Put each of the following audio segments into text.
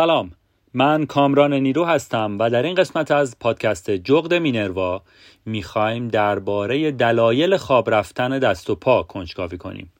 سلام. من کامران نیرو هستم و در این قسمت از پادکست جغد مینروا می‌خوایم درباره دلایل خواب رفتن دست و پا کنجکاوی کنیم.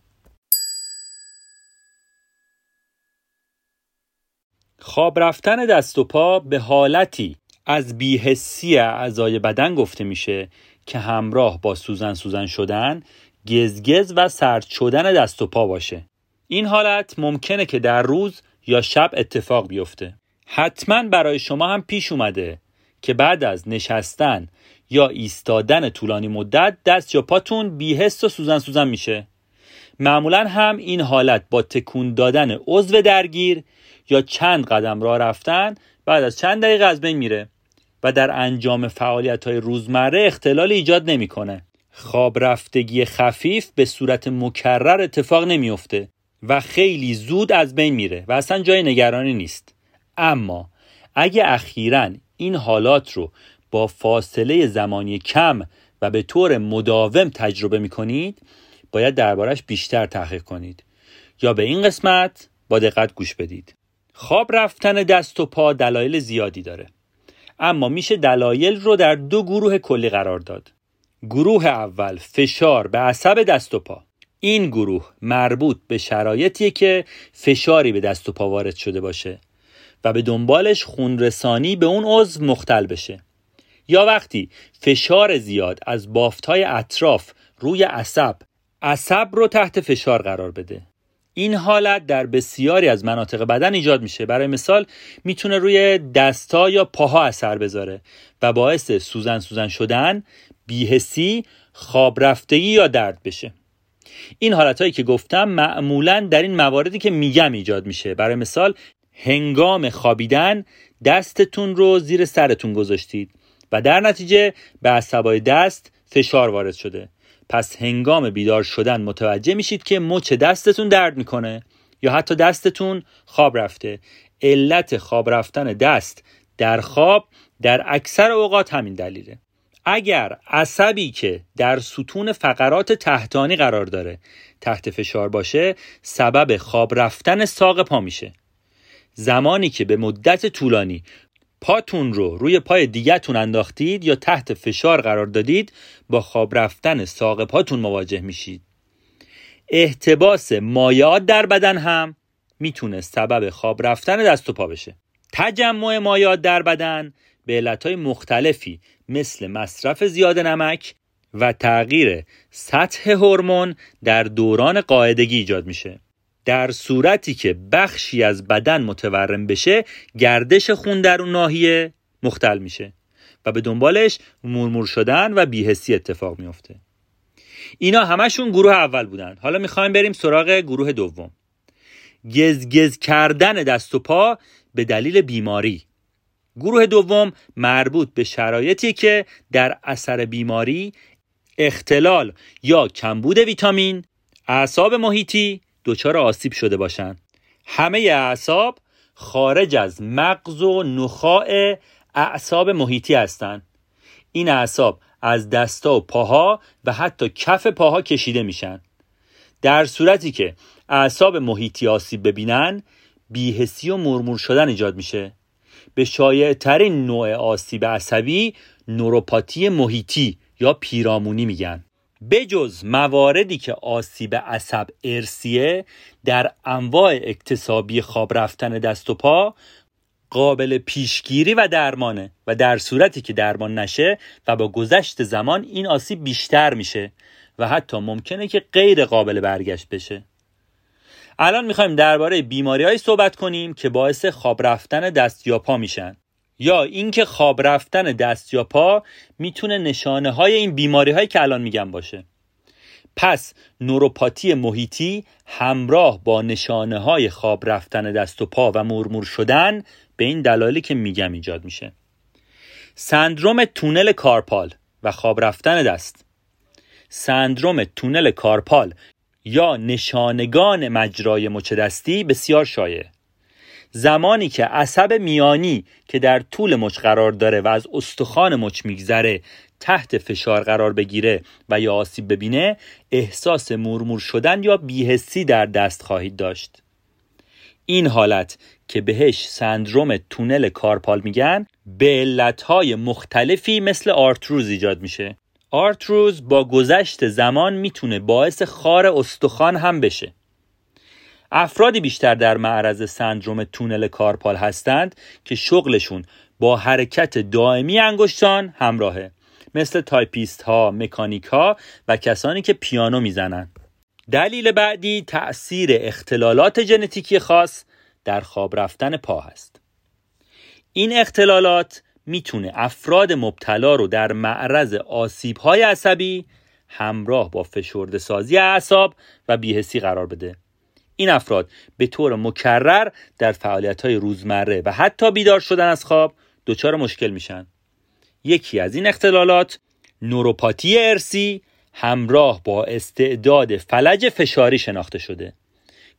خواب رفتن دست و پا به حالتی از بیهسی اعضای بدن گفته میشه که همراه با سوزن سوزن شدن گزگز و سرد شدن دست و پا باشه. این حالت ممکنه که در روز یا شب اتفاق بیفته. حتما برای شما هم پیش اومده که بعد از نشستن یا ایستادن طولانی مدت دست یا پاتون بیهست و سوزن سوزن میشه. معمولا هم این حالت با تکون دادن عضو درگیر یا چند قدم راه رفتن بعد از چند دقیقه از بین میره و در انجام فعالیت های روزمره اختلال ایجاد نمی‌کنه. خواب رفتگی خفیف به صورت مکرر اتفاق نمیافته. و خیلی زود از بین میره و اصلا جای نگرانی نیست. اما اگه اخیرا این حالات رو با فاصله زمانی کم و به طور مداوم تجربه می‌کنید باید دربارش بیشتر تحقیق کنید. یا به این قسمت با دقت گوش بدید. خواب رفتن دست و پا دلایل زیادی داره. اما میشه دلایل رو در دو گروه کلی قرار داد. گروه اول فشار به عصب دست و پا. این گروه مربوط به شرایطیه که فشاری به دست و پا وارد شده باشه و به دنبالش خونرسانی به اون عضو مختل بشه. یا وقتی فشار زیاد از بافتهای اطراف روی عصب عصب رو تحت فشار قرار بده. این حالت در بسیاری از مناطق بدن ایجاد میشه. برای مثال می‌تونه روی دستا یا پاها اثر بذاره و باعث سوزن سوزن شدن بیهسی خواب رفتگی یا درد بشه. این حالت هایی که گفتم معمولا در این مواردی که میگم ایجاد میشه. برای مثال هنگام خوابیدن دستتون رو زیر سرتون گذاشتید و در نتیجه به عصبای دست فشار وارد شده. پس هنگام بیدار شدن متوجه میشید که مچ دستتون درد می‌کنه یا حتی دستتون خواب رفته. علت خواب رفتن دست در خواب در اکثر اوقات همین دلیله. اگر عصبی که در ستون فقرات تحتانی قرار داره تحت فشار باشه سبب خواب رفتن ساق پا میشه. زمانی که به مدت طولانی پاتون رو روی پای دیگهتون انداختید یا تحت فشار قرار دادید با خواب رفتن ساق پاتون مواجه میشید. احتباس مایعات در بدن هم می‌تونه سبب خواب رفتن دست و پا بشه. تجمع مایعات در بدن به علتهای مختلفی مثل مصرف زیاد نمک و تغییر سطح هورمون در دوران قاعدگی ایجاد میشه. در صورتی که بخشی از بدن متورم بشه گردش خون در اون ناحیه مختل میشه و به دنبالش مورمور شدن و بیهسی اتفاق میفته اینا همشون گروه اول بودن. حالا می‌خوایم بریم سراغ گروه دوم. گزگز کردن دست و پا به دلیل بیماری. گروه دوم مربوط به شرایطی که در اثر بیماری اختلال یا کمبود ویتامین اعصاب محیطی دچار آسیب شده باشند. همه اعصاب خارج از مغز و نخاع اعصاب محیطی هستند. این اعصاب از دستا و پاها و حتی کف پاها کشیده میشن. در صورتی که اعصاب محیطی آسیب ببینن بیهسی و مرمور شدن ایجاد میشه. به شایع ترین نوع آسیب عصبی نوروپاتی محیطی یا پیرامونی میگن. بجز مواردی که آسیب عصب ارسیه در انواع اکتسابی خواب رفتن دست و پا قابل پیشگیری و درمانه و در صورتی که درمان نشه و با گذشت زمان این آسیب بیشتر میشه و حتی ممکنه که غیر قابل برگشت بشه. الان می‌خوایم درباره بیماری صحبت کنیم که باعث خواب رفتن دست یا پا میشن. یا اینکه خواب رفتن دست یا پا می‌تونه نشانه های این بیماری هایی که الان میگم باشه. پس نوروپاتی محیطی همراه با نشانه های خواب رفتن دست و پا و مرمور شدن به این دلایلی که میگم ایجاد میشه. سندروم تونل کارپال و خواب رفتن دست. سندروم تونل کارپال یا نشانگان مجرای مچ دستی بسیار شایع. زمانی که عصب میانی که در طول مچ قرار داره و از استخوان مچ میگذره تحت فشار قرار بگیره و یا آسیب ببینه احساس مورمور شدن یا بیهسی در دست خواهید داشت. این حالت که بهش سندروم تونل کارپال میگن به علتهای مختلفی مثل آرتروز ایجاد میشه. آرتروز با گذشت زمان می‌تونه باعث خار استخوان هم بشه افرادی بیشتر در معرض سندروم تونل کارپال هستند که شغلشون با حرکت دائمی انگشتان همراهه مثل تایپیست ها، مکانیک ها و کسانی که پیانو می‌زنند. دلیل بعدی تأثیر اختلالات ژنتیکی خاص در خواب رفتن پا هست. این اختلالات می‌تونه افراد مبتلا رو در معرض آسیب های عصبی همراه با فشرده سازی اعصاب و بیهسی قرار بده. این افراد به طور مکرر در فعالیت های روزمره و حتی بیدار شدن از خواب دچار مشکل میشن. یکی از این اختلالات نوروپاتی ارسی همراه با استعداد فلج فشاری شناخته شده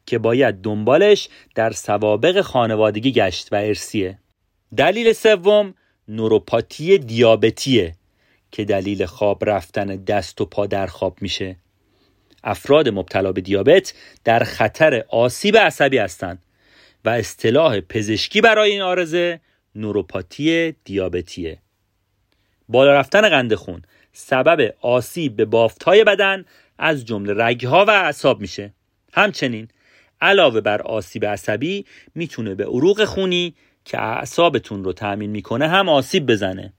که باید دنبالش در سوابق خانوادگی گشت و ارسیه دلیل سوم نوروپاتی دیابتیه که دلیل خواب رفتن دست و پا در خواب میشه. افراد مبتلا به دیابت در خطر آسیب عصبی هستند و اصطلاح پزشکی برای این آرزه نوروپاتی دیابتیه. بالا رفتن قند خون سبب آسیب به بافتهای بدن از جمله رگها و اعصاب میشه. همچنین علاوه بر آسیب عصبی می‌تونه به عروق خونی که اعصابتون رو تأمین می‌کنه هم آسیب بزنه.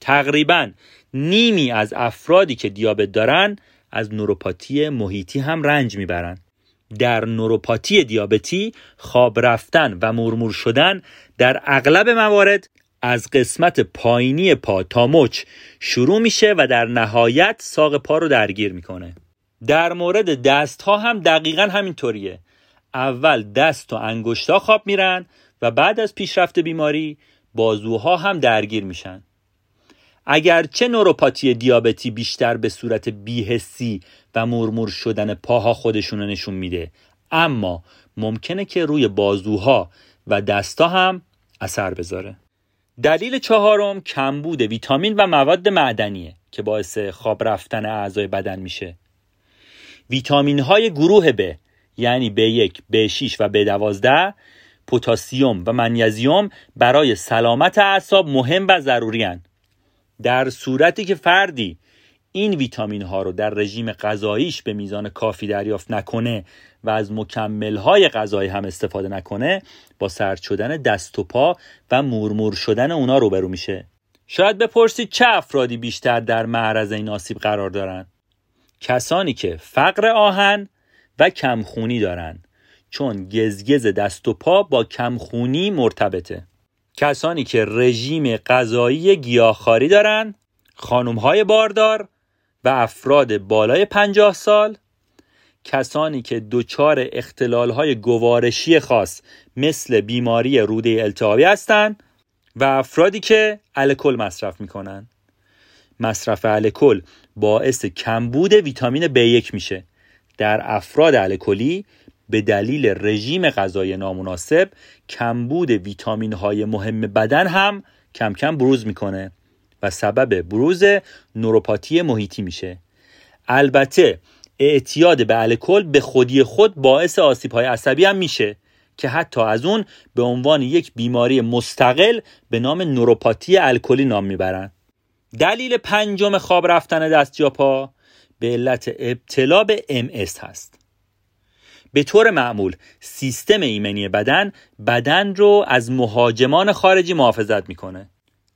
تقریبا نیمی از افرادی که دیابت دارن از نوروپاتی محیطی هم رنج می‌برن. در نوروپاتی دیابتی خواب رفتن و مرمور شدن در اغلب موارد از قسمت پایینی پا تا مچ شروع میشه و در نهایت ساق پا رو درگیر می‌کنه. در مورد دست ها هم دقیقا همینطوریه. اول دست و انگشتا خواب میرن و بعد از پیشرفت بیماری بازوها هم درگیر میشن. اگرچه نوروپاتی دیابتی بیشتر به صورت بیهسی و مرمور شدن پاها خودشون نشون میده اما ممکنه که روی بازوها و دستا هم اثر بذاره. دلیل چهارم کمبود ویتامین و مواد معدنیه که باعث خواب رفتن اعضای بدن میشه. ویتامین های گروه ب یعنی B1, B6 و B12 پتاسیم و منیزیم برای سلامت اعصاب مهم و ضروری هن. در صورتی که فردی این ویتامین ها رو در رژیم غذاییش به میزان کافی دریافت نکنه و از مکمل های غذایی هم استفاده نکنه با سرد شدن دست و پا و مورمور شدن اونا روبرو میشه. شاید بپرسید چه افرادی بیشتر در معرض این آسیب قرار دارن؟ کسانی که فقر آهن و کمخونی دارن. چون گزگز دست و پا با کمخونی مرتبطه. کسانی که رژیم غذایی گیاهخواری دارن خانم های باردار و افراد بالای پنجاه سال. کسانی که دچار اختلال های گوارشی خاص مثل بیماری روده التهابی هستند و افرادی که الکل مصرف می‌کنن. مصرف الکل باعث کمبود ویتامین B1 میشه. در افراد الکلی به دلیل رژیم غذایی نامناسب کمبود ویتامین های مهم بدن هم کم کم بروز می‌کنه و سبب بروز نوروپاتی محیطی میشه. البته اعتیاد به الکل به خودی خود باعث آسیب های عصبی هم میشه که حتی از اون به عنوان یک بیماری مستقل به نام نوروپاتی الکلی نام می‌برند دلیل پنجم خواب رفتن دست یا پا به علت ابتلا به MS هست. به طور معمول سیستم ایمنی بدن بدن رو از مهاجمان خارجی محافظت می‌کنه.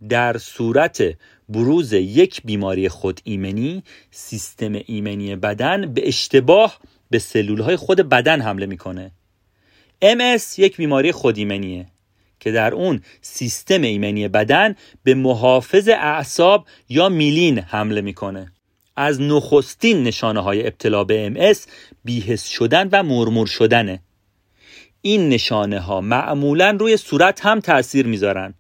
در صورت بروز یک بیماری خود ایمنی سیستم ایمنی بدن به اشتباه به سلول های خود بدن حمله می‌کنه. MS یک بیماری خود ایمنیه که در اون سیستم ایمنی بدن به محافظ اعصاب یا میلین حمله می‌کنه. از نخستین نشانه های ابتلا به MS بیهس شدن و مرمور شدنه. این نشانه ها معمولا روی صورت هم تاثیر می‌ذارن.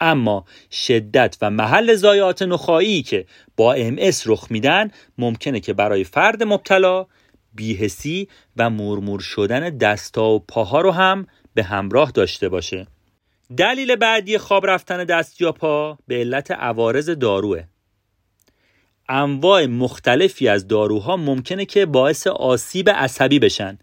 اما شدت و محل ضایعات نخایی که با MS رخ میدن ممکنه که برای فرد مبتلا بیهسی و مرمور شدن دستا و پاها رو هم به همراه داشته باشه. دلیل بعدی خواب رفتن دست یا پا به علت عوارض داروه. انواع مختلفی از داروها ممکنه که باعث آسیب عصبی بشن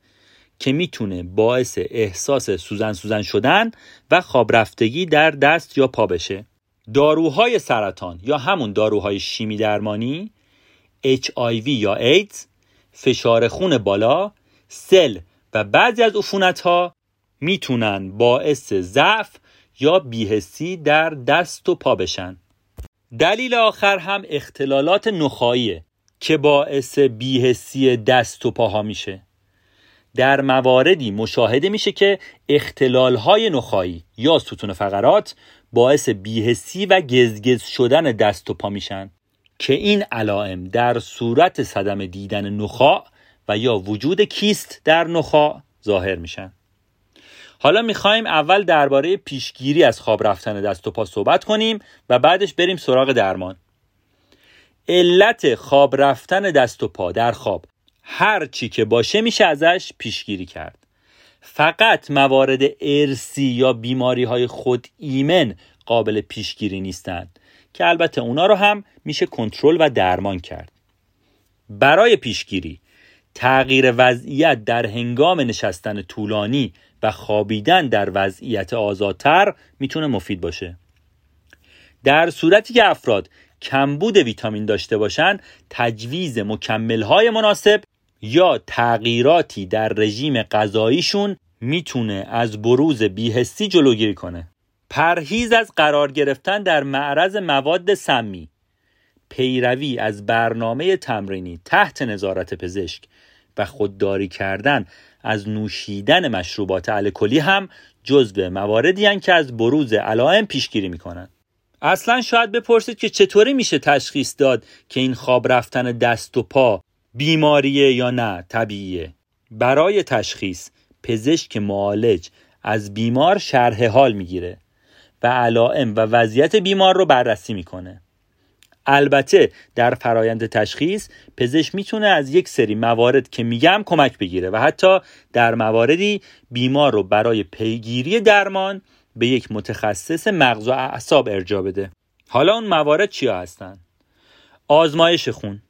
که می‌تونه باعث احساس سوزن سوزن شدن و خواب رفتگی در دست یا پا بشه. داروهای سرطان یا همون داروهای شیمی درمانی HIV یا ایدز فشار خون بالا سل و بعضی از عفونت ها می‌تونن باعث ضعف یا بیهسی در دست و پا بشن. دلیل آخر هم اختلالات نخاییه که باعث بیهسی دست و پاها میشه. در مواردی مشاهده میشه که اختلال های نخایی یا ستون فقرات باعث بیهسی و گزگز شدن دست و پا میشن که این علائم در صورت صدم دیدن نخاع و یا وجود کیست در نخاع ظاهر میشن. حالا می‌خوایم اول درباره پیشگیری از خواب رفتن دست و پا صحبت کنیم و بعدش بریم سراغ درمان. علت خواب رفتن دست و پا در خواب. هر چی که باشه میشه ازش پیشگیری کرد. فقط موارد ارسی یا بیماری های خود ایمن قابل پیشگیری نیستند که البته اونا رو هم میشه کنترل و درمان کرد. برای پیشگیری تغییر وضعیت در هنگام نشستن طولانی و خوابیدن در وضعیت آزادتر می‌تونه مفید باشه. در صورتی که افراد کمبود ویتامین داشته باشند تجویز مکملهای مناسب یا تغییراتی در رژیم غذاییشون می‌تونه از بروز بیهستی جلوگیری کنه. پرهیز از قرار گرفتن در معرض مواد سمی پیروی از برنامه تمرینی تحت نظارت پزشک و خودداری کردن از نوشیدن مشروبات الکلی هم جزو مواردی که از بروز علائم پیشگیری می‌کنن. اصلا شاید بپرسید که چطوری میشه تشخیص داد که این خواب رفتن دست و پا بیماریه یا نه؟ طبیعیه. برای تشخیص پزشک معالج از بیمار شرح حال می‌گیره و علائم و وضعیت بیمار رو بررسی می‌کنه. البته در فرایند تشخیص پزشک می‌تونه از یک سری موارد که میگم کمک بگیره و حتی در مواردی بیمار رو برای پیگیری درمان به یک متخصص مغز و اعصاب ارجا بده. حالا اون موارد چیا هستن؟ آزمایش خون.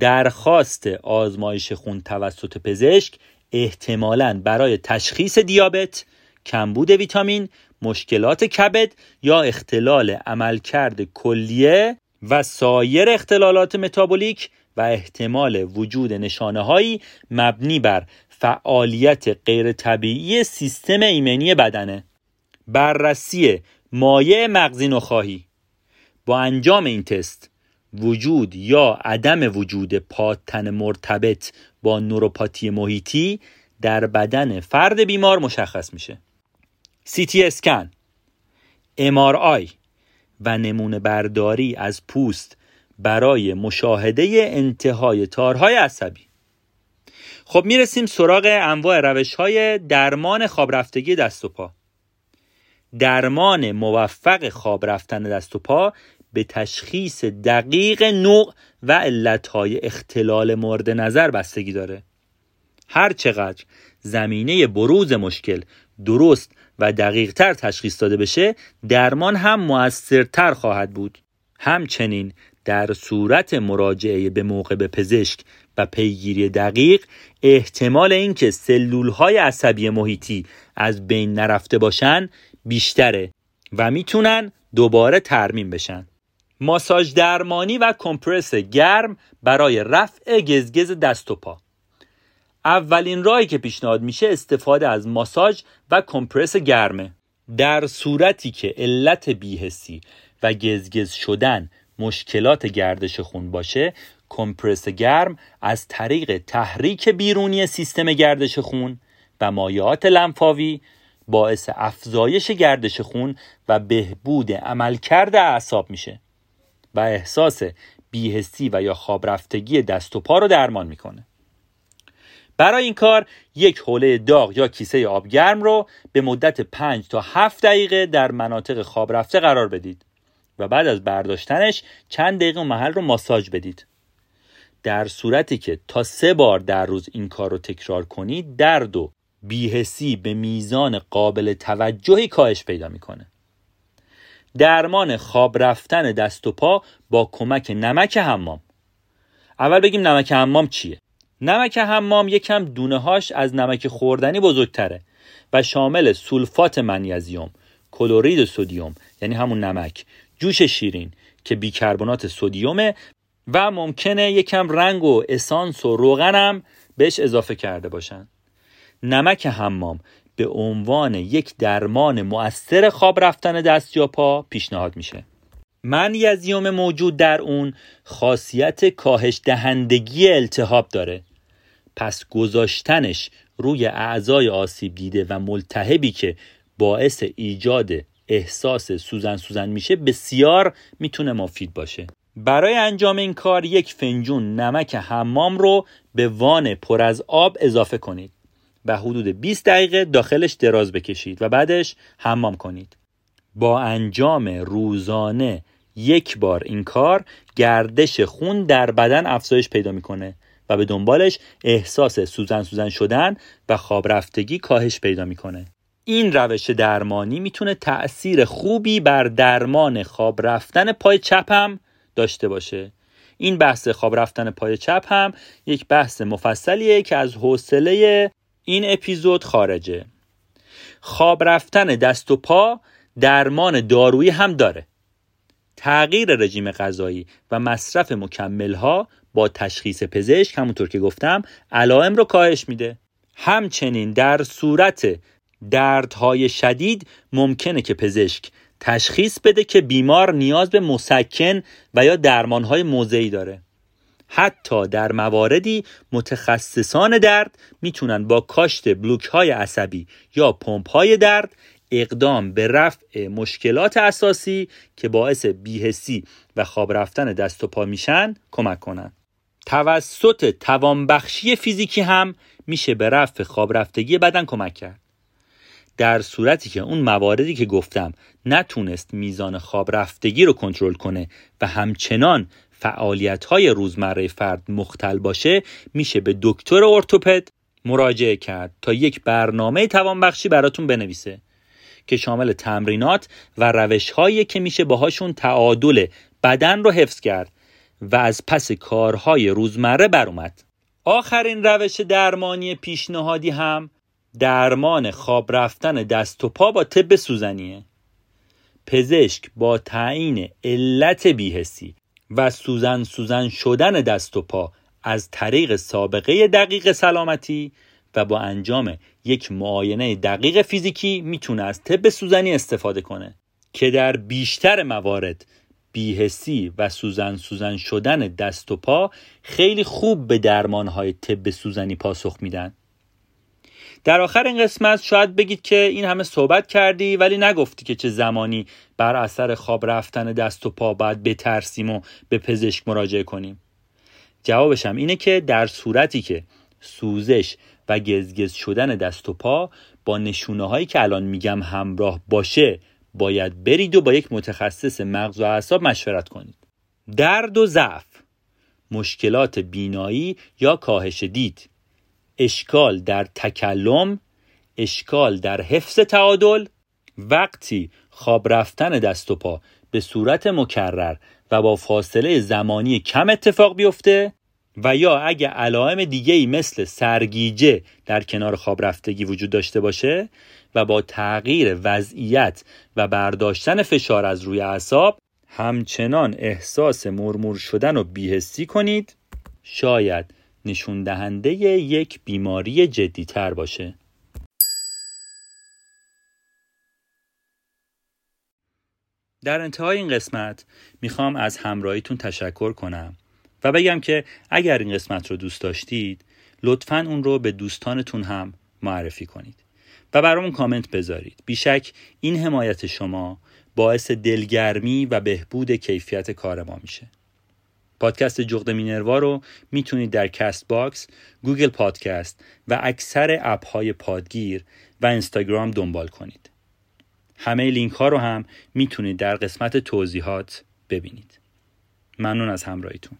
درخواست آزمایش خون توسط پزشک احتمالا برای تشخیص دیابت کمبود ویتامین مشکلات کبد یا اختلال عملکرد کلیه و سایر اختلالات متابولیک و احتمال وجود نشانه هایی مبنی بر فعالیت غیر طبیعی سیستم ایمنی بدنه. بررسی مایع مغزی نخواهی. با انجام این تست وجود یا عدم وجود پاتن مرتبط با نوروپاتی محیطی در بدن فرد بیمار مشخص میشه. تی اسکن آی و نمونه برداری از پوست برای مشاهده انتهای تارهای عصبی. خب می‌رسیم سراغ انواع روش های درمان خواب رفتگی دست و پا. درمان موفق خواب رفتن دست و پا به تشخیص دقیق نوع و علتهای اختلال مورد نظر بستگی داره. هر چقدر زمینه بروز مشکل درست و دقیقتر تشخیص داده بشه درمان هم موثرتر خواهد بود. همچنین در صورت مراجعه به موقع به پزشک و پیگیری دقیق احتمال اینکه سلول های عصبی محیطی از بین نرفته باشن بیشتره و می‌تونن دوباره ترمیم بشن. ماساژ درمانی و کمپرس گرم برای رفع گزگز دست و پا. اولین راهی که پیشنهاد میشه استفاده از ماساژ و کمپرس گرمه. در صورتی که علت بیهسی و گزگز شدن مشکلات گردش خون باشه کمپرس گرم از طریق تحریک بیرونی سیستم گردش خون و مایعات لنفاوی باعث افزایش گردش خون و بهبود عملکرد اعصاب میشه و احساس بیهستی و یا خواب رفتگی دست و پا رو درمان می‌کنه. برای این کار یک حوله داغ یا کیسه آب گرم رو به مدت 5 تا 7 دقیقه در مناطق خواب رفته قرار بدید و بعد از برداشتنش چند دقیقه محل رو ماساژ بدید. در صورتی که تا سه بار در روز این کار رو تکرار کنید درد و بیهسی به میزان قابل توجهی کاهش پیدا می‌کنه. درمان خواب رفتن دست و پا با کمک نمک حمام. اول بگیم نمک حمام چیه؟ نمک حمام یکم دونه هاش از نمک خوردنی بزرگتره و شامل سولفات منیزیوم، کلورید سودیوم یعنی همون نمک، جوش شیرین که بیکربنات سودیومه و ممکنه یکم رنگ و اسانس و روغن هم بهش اضافه کرده باشن. نمک حمام به عنوان یک درمان مؤثر خواب رفتن دست یا پا پیشنهاد میشه. منیزیوم موجود در اون خاصیت کاهش دهندگی التهاب داره پس گذاشتنش روی اعضای آسیب دیده و ملتهبی که باعث ایجاد احساس سوزن سوزن میشه بسیار می‌تونه مفید باشه. برای انجام این کار یک فنجون نمک حمام رو به وان پر از آب اضافه کنید و حدود 20 دقیقه داخلش دراز بکشید و بعدش حمام کنید. با انجام روزانه یک بار این کار گردش خون در بدن افزایش پیدا می‌کنه. و به دنبالش احساس سوزن سوزن شدن و خواب رفتگی کاهش پیدا می‌کنه. این روش درمانی می‌تونه تأثیر خوبی بر درمان خواب رفتن پای چپ هم داشته باشه. این بحث خواب رفتن پای چپ هم یک بحث مفصلیه که از حوصله این اپیزود خارجه. خواب رفتن دست و پا درمان دارویی هم داره. تغییر رژیم غذایی و مصرف مکملها با تشخیص پزشک همونطور که گفتم علائم رو کاهش میده همچنین در صورت دردهای شدید ممکنه که پزشک تشخیص بده که بیمار نیاز به مسکن و یا درمانهای موضعی داره حتی در مواردی متخصصان درد می‌تونن با کاشت بلوک های عصبی یا پمپ های درد اقدام به رفع مشکلات اساسی که باعث بیهسی و خواب رفتن دست و پا میشن کمک کنند. توسط توانبخشی فیزیکی هم میشه به رفع خواب رفتگی بدن کمک کرد. در صورتی که اون مواردی که گفتم نتونست میزان خواب رفتگی رو کنترل کنه و همچنان فعالیت های روزمره فرد مختل باشه میشه به دکتر ارتوپد مراجعه کرد تا یک برنامه توانبخشی براتون بنویسه که شامل تمرینات و روش هایی که میشه باهاشون تعادل بدن رو حفظ کرد و از پس کارهای روزمره بر اومد آخرین روش درمانی پیشنهادی هم درمان خواب رفتن دست و پا با طب سوزنیه. پزشک با تعیین علت بیهسی و سوزن سوزن شدن دست و پا از طریق سابقه دقیق سلامتی و با انجام یک معاینه دقیق فیزیکی می‌تونه از طب سوزنی استفاده کنه که در بیشتر موارد بیهسی و سوزن سوزن شدن دست و پا خیلی خوب به درمانهای طب سوزنی پاسخ میدن. در آخر این قسمت شاید بگید که این همه صحبت کردی ولی نگفتی که چه زمانی بر اثر خواب رفتن دست و پا باید بترسیم و به پزشک مراجعه کنیم. جوابشم اینه که در صورتی که سوزش و گزگز شدن دست و پا با نشونه هایی که الان میگم همراه باشه باید برید و با یک متخصص مغز و اعصاب مشورت کنید. درد و ضعف مشکلات بینایی یا کاهش دید اشکال در تکلم اشکال در حفظ تعادل وقتی خواب رفتن دست و پا به صورت مکرر و با فاصله زمانی کم اتفاق بیفته و یا اگه علائم دیگه ای مثل سرگیجه در کنار خواب رفتگی وجود داشته باشه و با تغییر وضعیت و برداشتن فشار از روی اعصاب همچنان احساس مرمور شدن و بیهستی کنید. شاید نشون دهنده یک بیماری جدیتر باشه. در انتهای این قسمت می‌خوام از همراهیتون تشکر کنم و بگم که اگر این قسمت رو دوست داشتید لطفا اون رو به دوستانتون هم معرفی کنید. و برامون کامنت بذارید بیشک این حمایت شما باعث دلگرمی و بهبود کیفیت کار ما میشه پادکست جغد مینروا رو می‌تونید در Castbox، Google Podcast و اکثر اپ های پادگیر و اینستاگرام دنبال کنید. همه لینک ها رو هم می‌تونید در قسمت توضیحات ببینید. ممنون از همراهیتون.